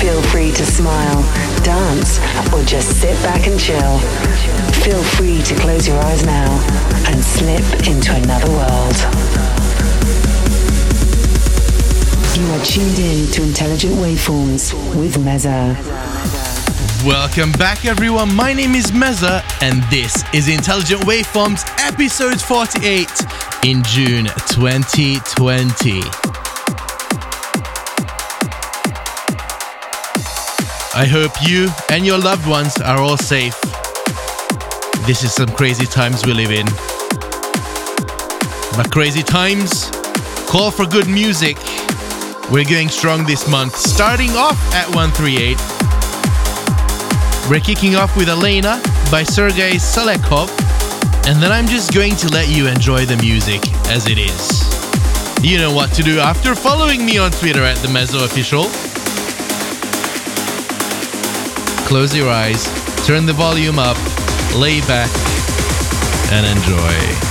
Feel free to smile, dance, or just sit back and chill. Feel free to close your eyes now and slip into another world. You are tuned in to Intelligent Waveforms with Meza. Welcome back, everyone. My name is Meza, and this is Intelligent Waveforms, episode 48 in June 2020. I hope you and your loved ones are all safe. This is some crazy times we live in. But crazy times call for good music. We're going strong this month, starting off at 138. We're kicking off with Elena by Sergei Selekhov, and then I'm just going to let you enjoy the music as it is. You know what to do after following me on Twitter at the Meza Official. Close your eyes, turn the volume up, lay back, and enjoy.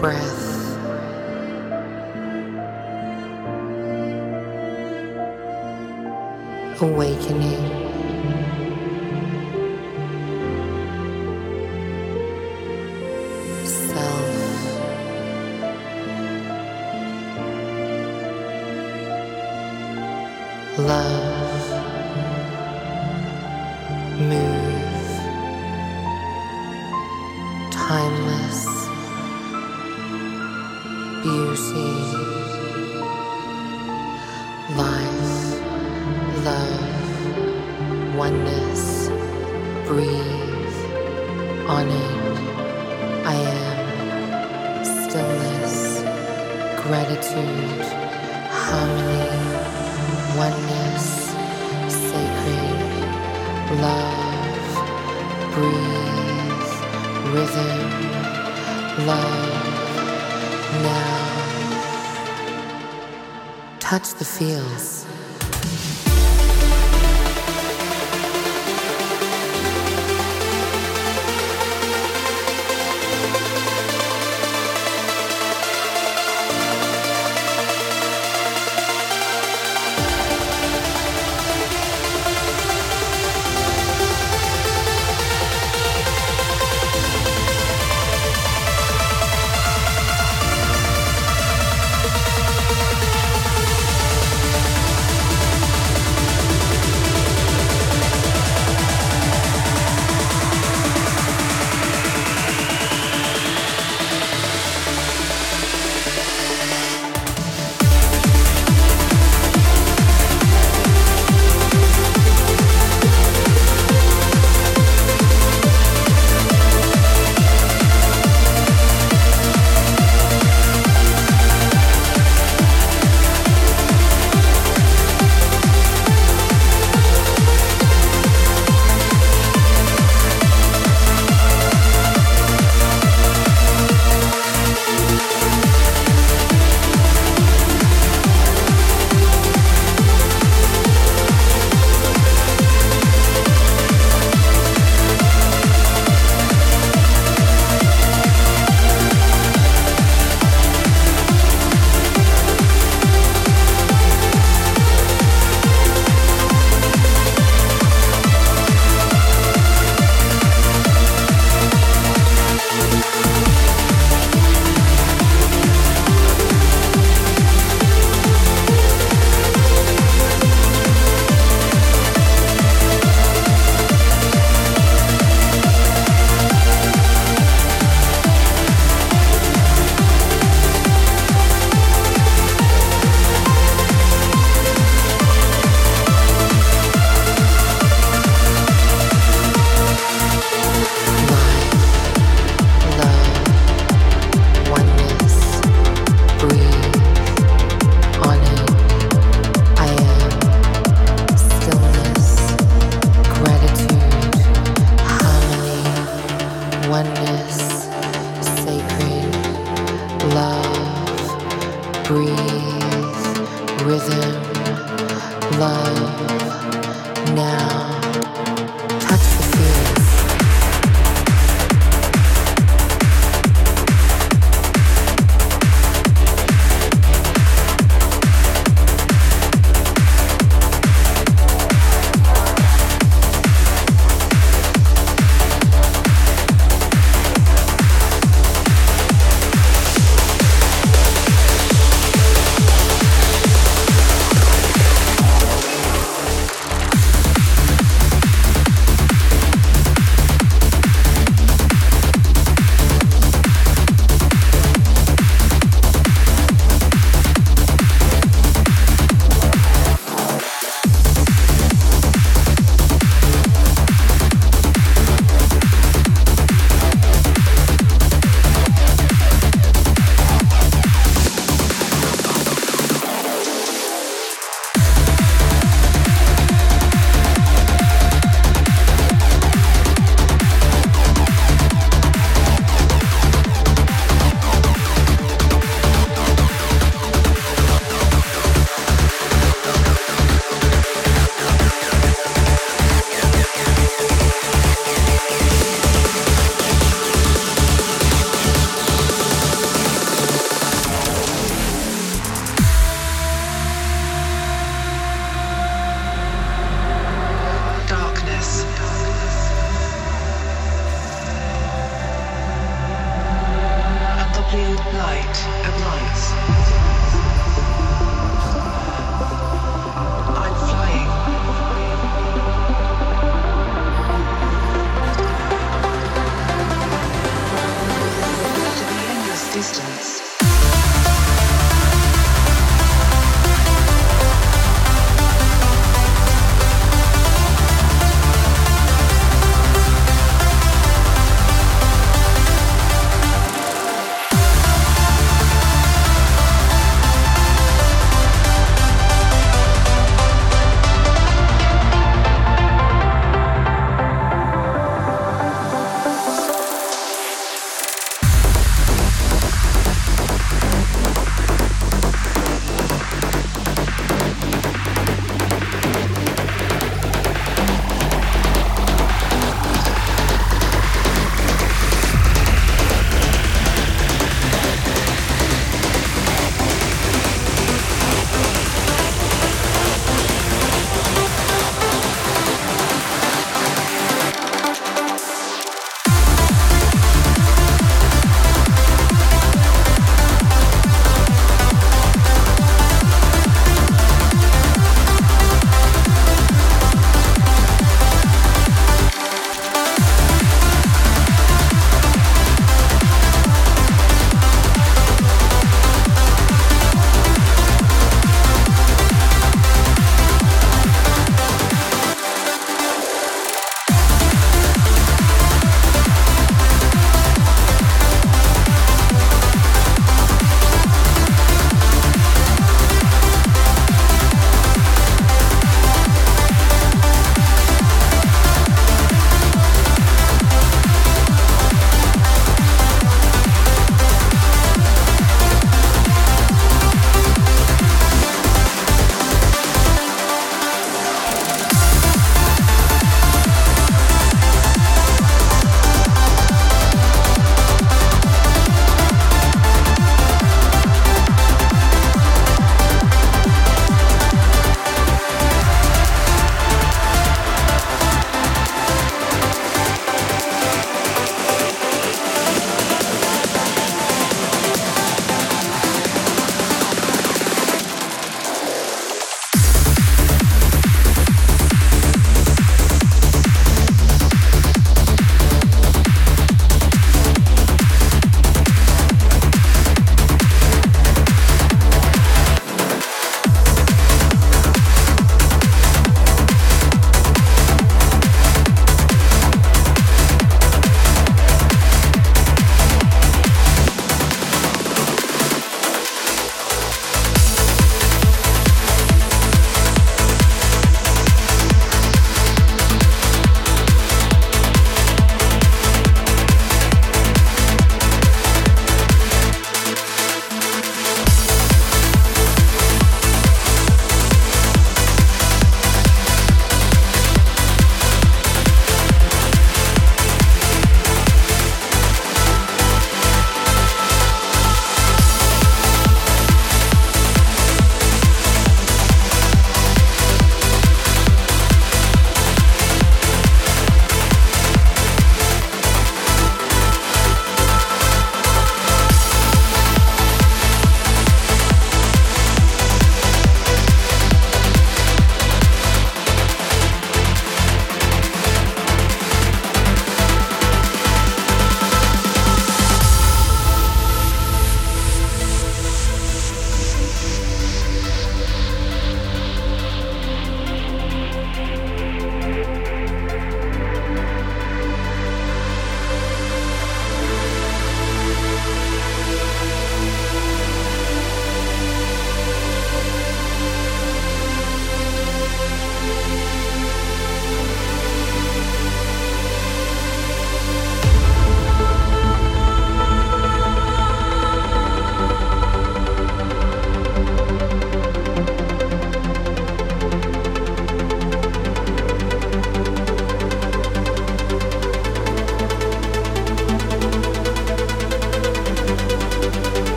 breath. Awakening.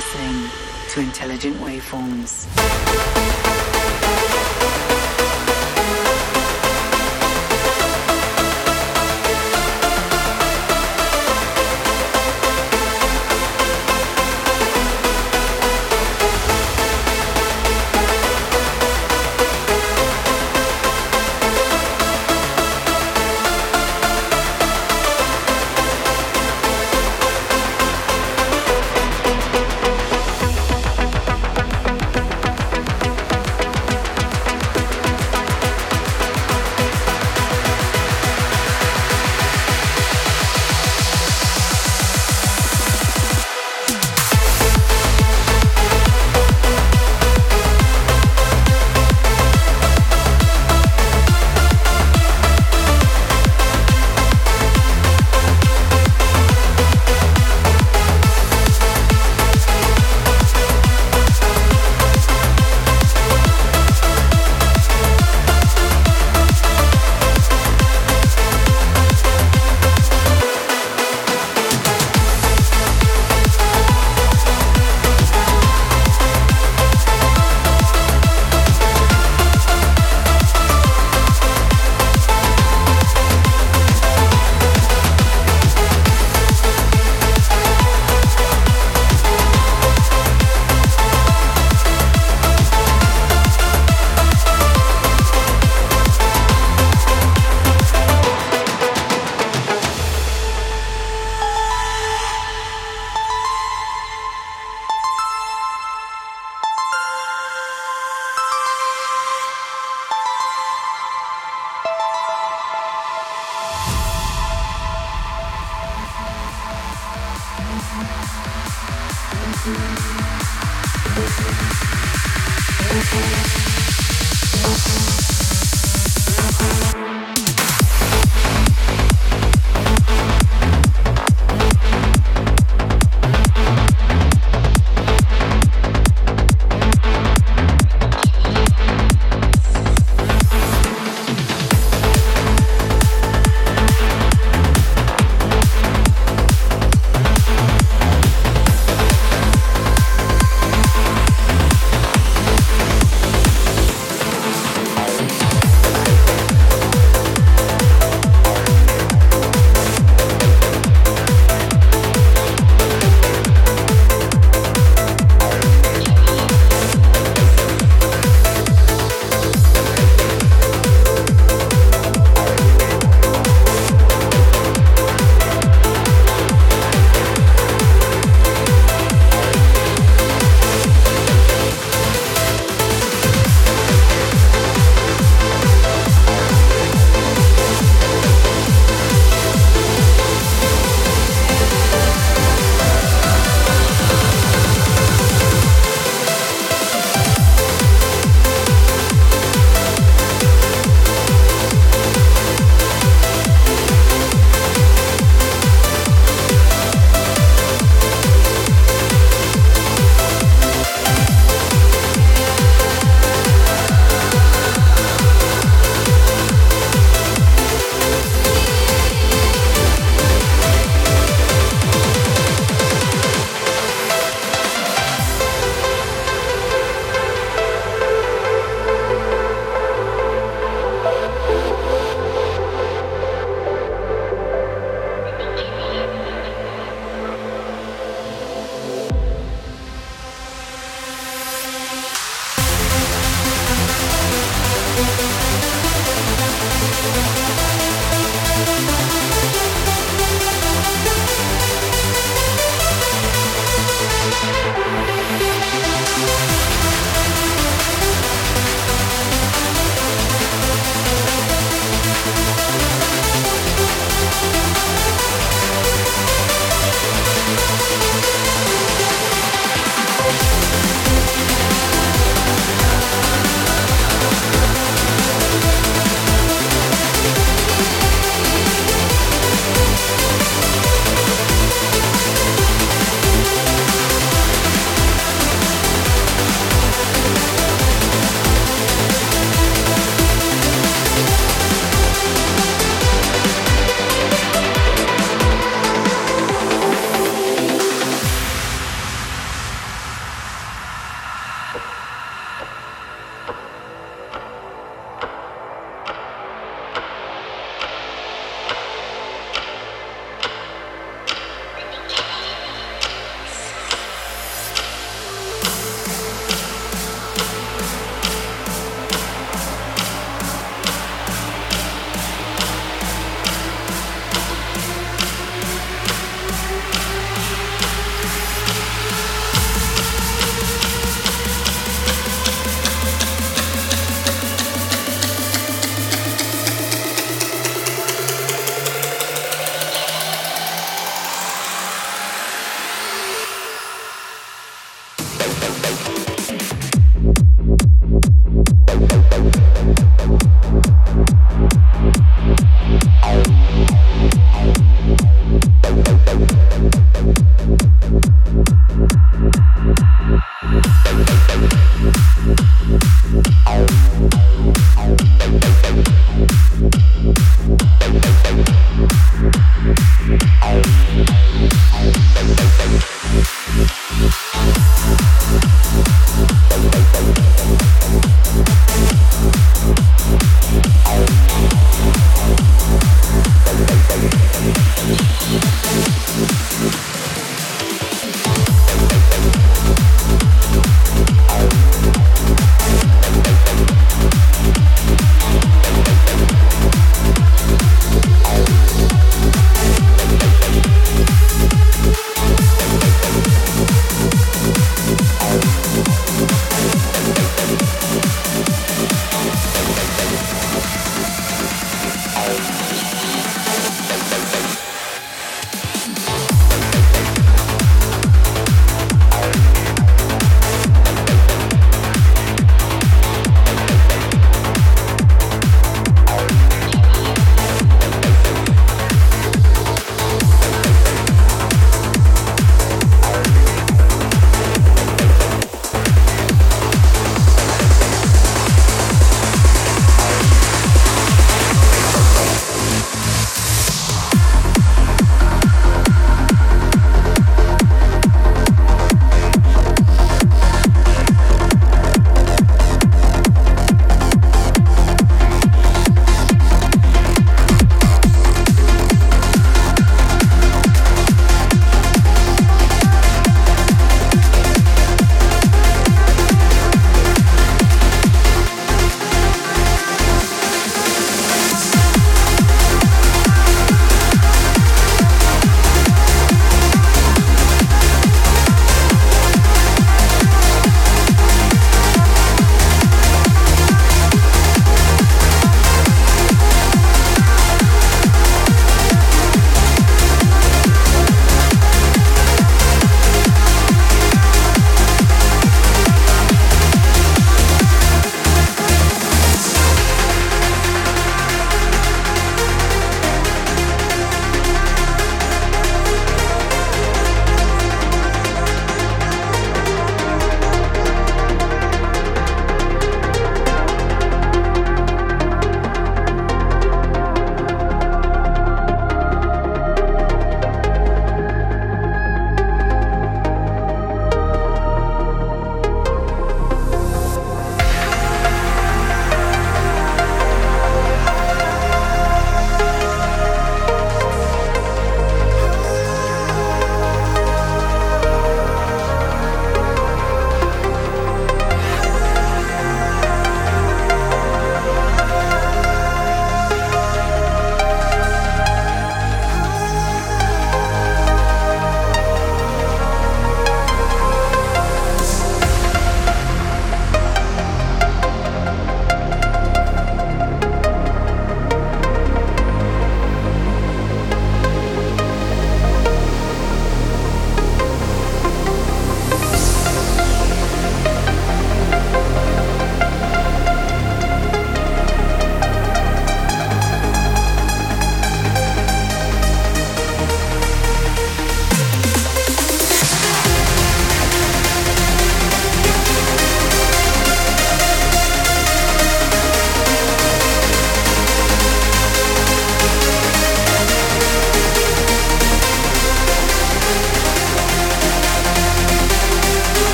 listening to Intelligent Waveforms.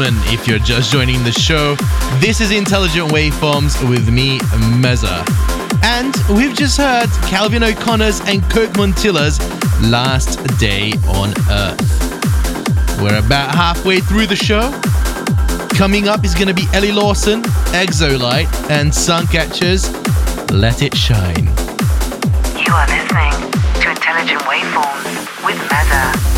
Gentlemen, if you're just joining the show, this is Intelligent Waveforms with me, Meza. And we've just heard Calvin O'Commor's and Coke Montilla's Last Day on Earth. We're about halfway through the show. Coming up is going to be Ellie Lawson, Exolite, and Suncatchers. Let It Shine. You are listening to Intelligent Waveforms with Meza.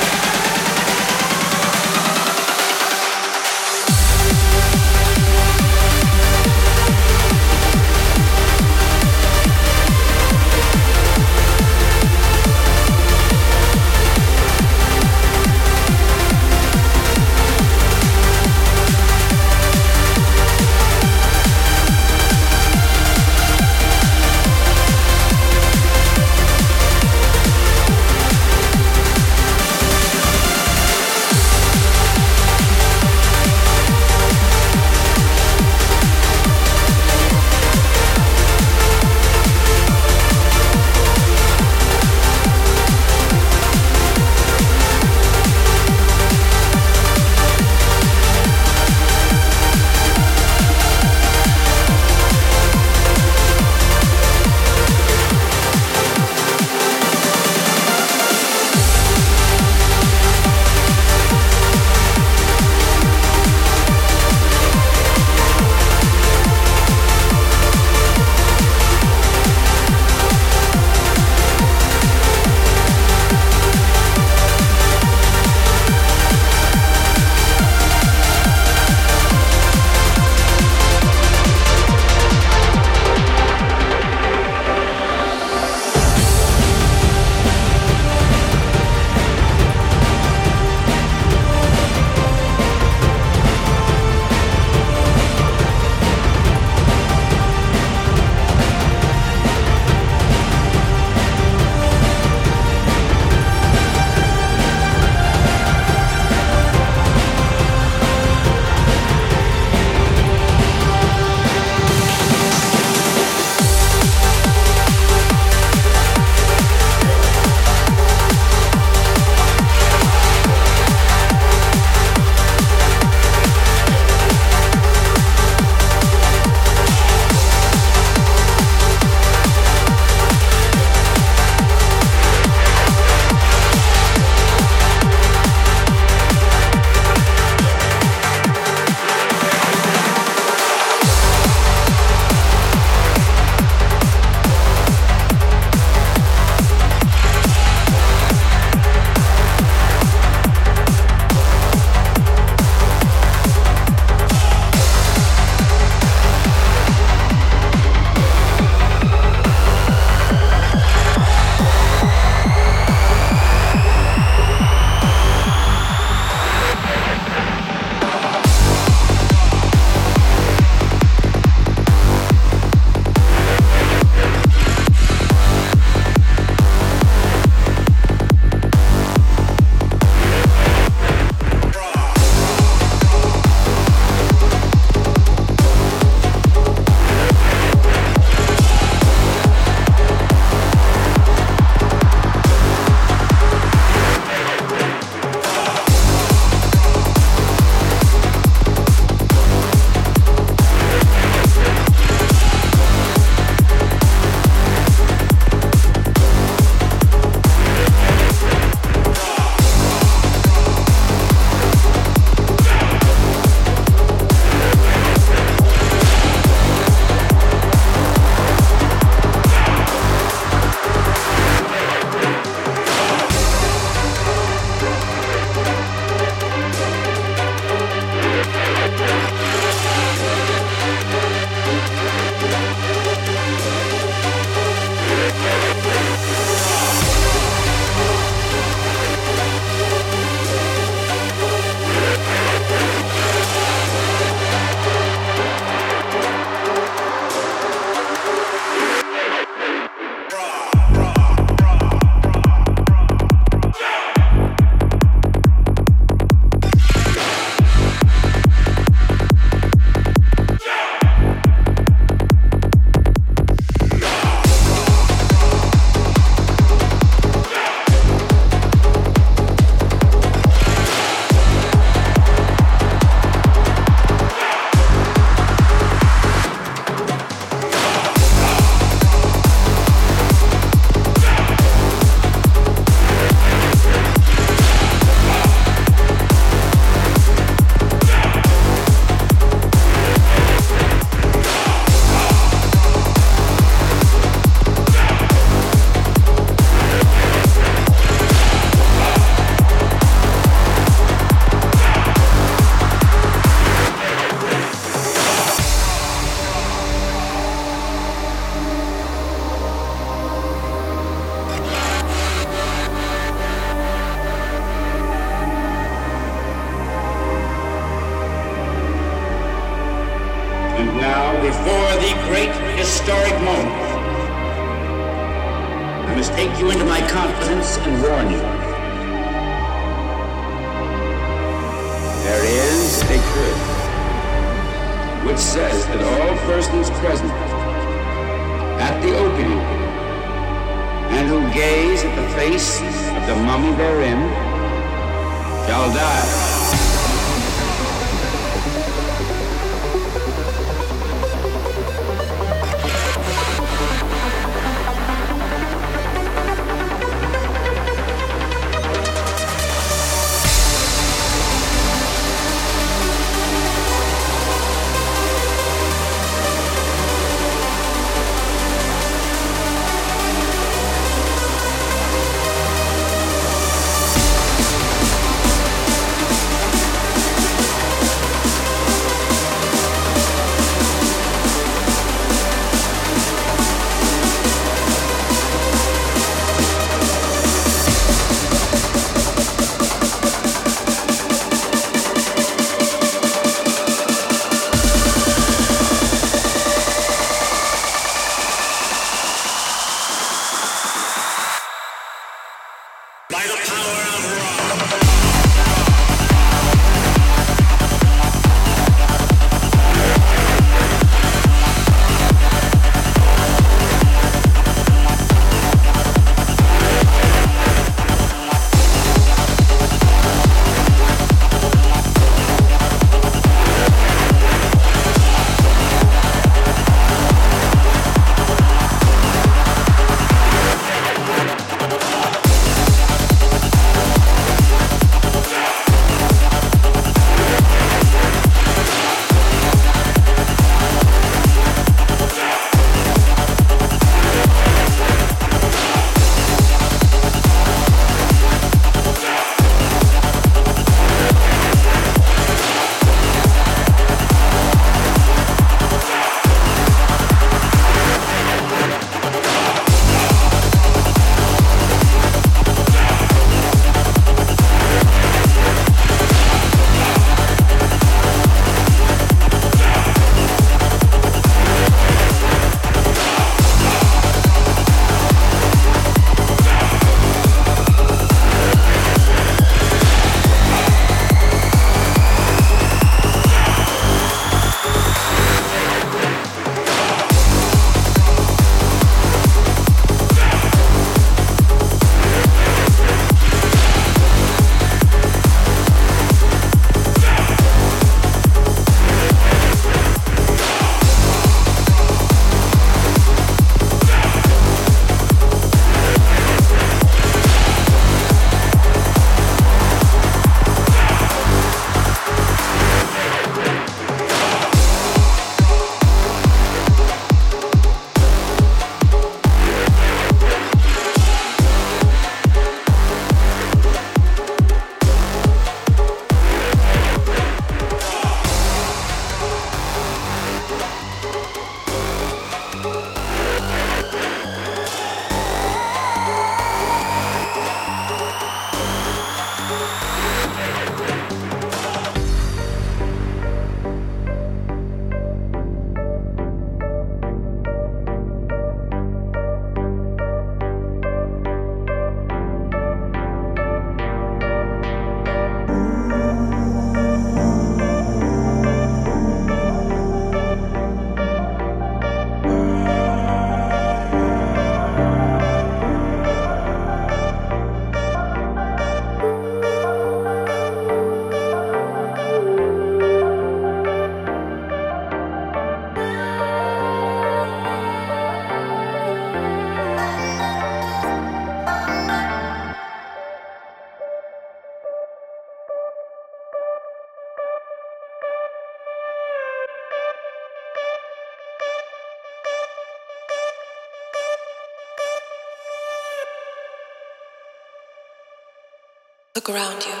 Look around you.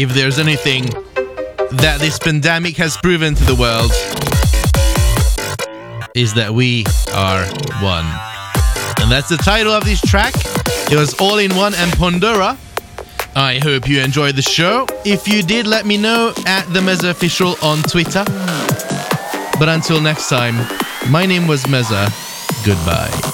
If there's anything that this pandemic has proven to the world, is that we are one. And that's the title of this track. It was All in One and Pandora. I hope you enjoyed the show. If you did, let me know at the Meza Official on Twitter. But until next time, my name was Meza. Goodbye.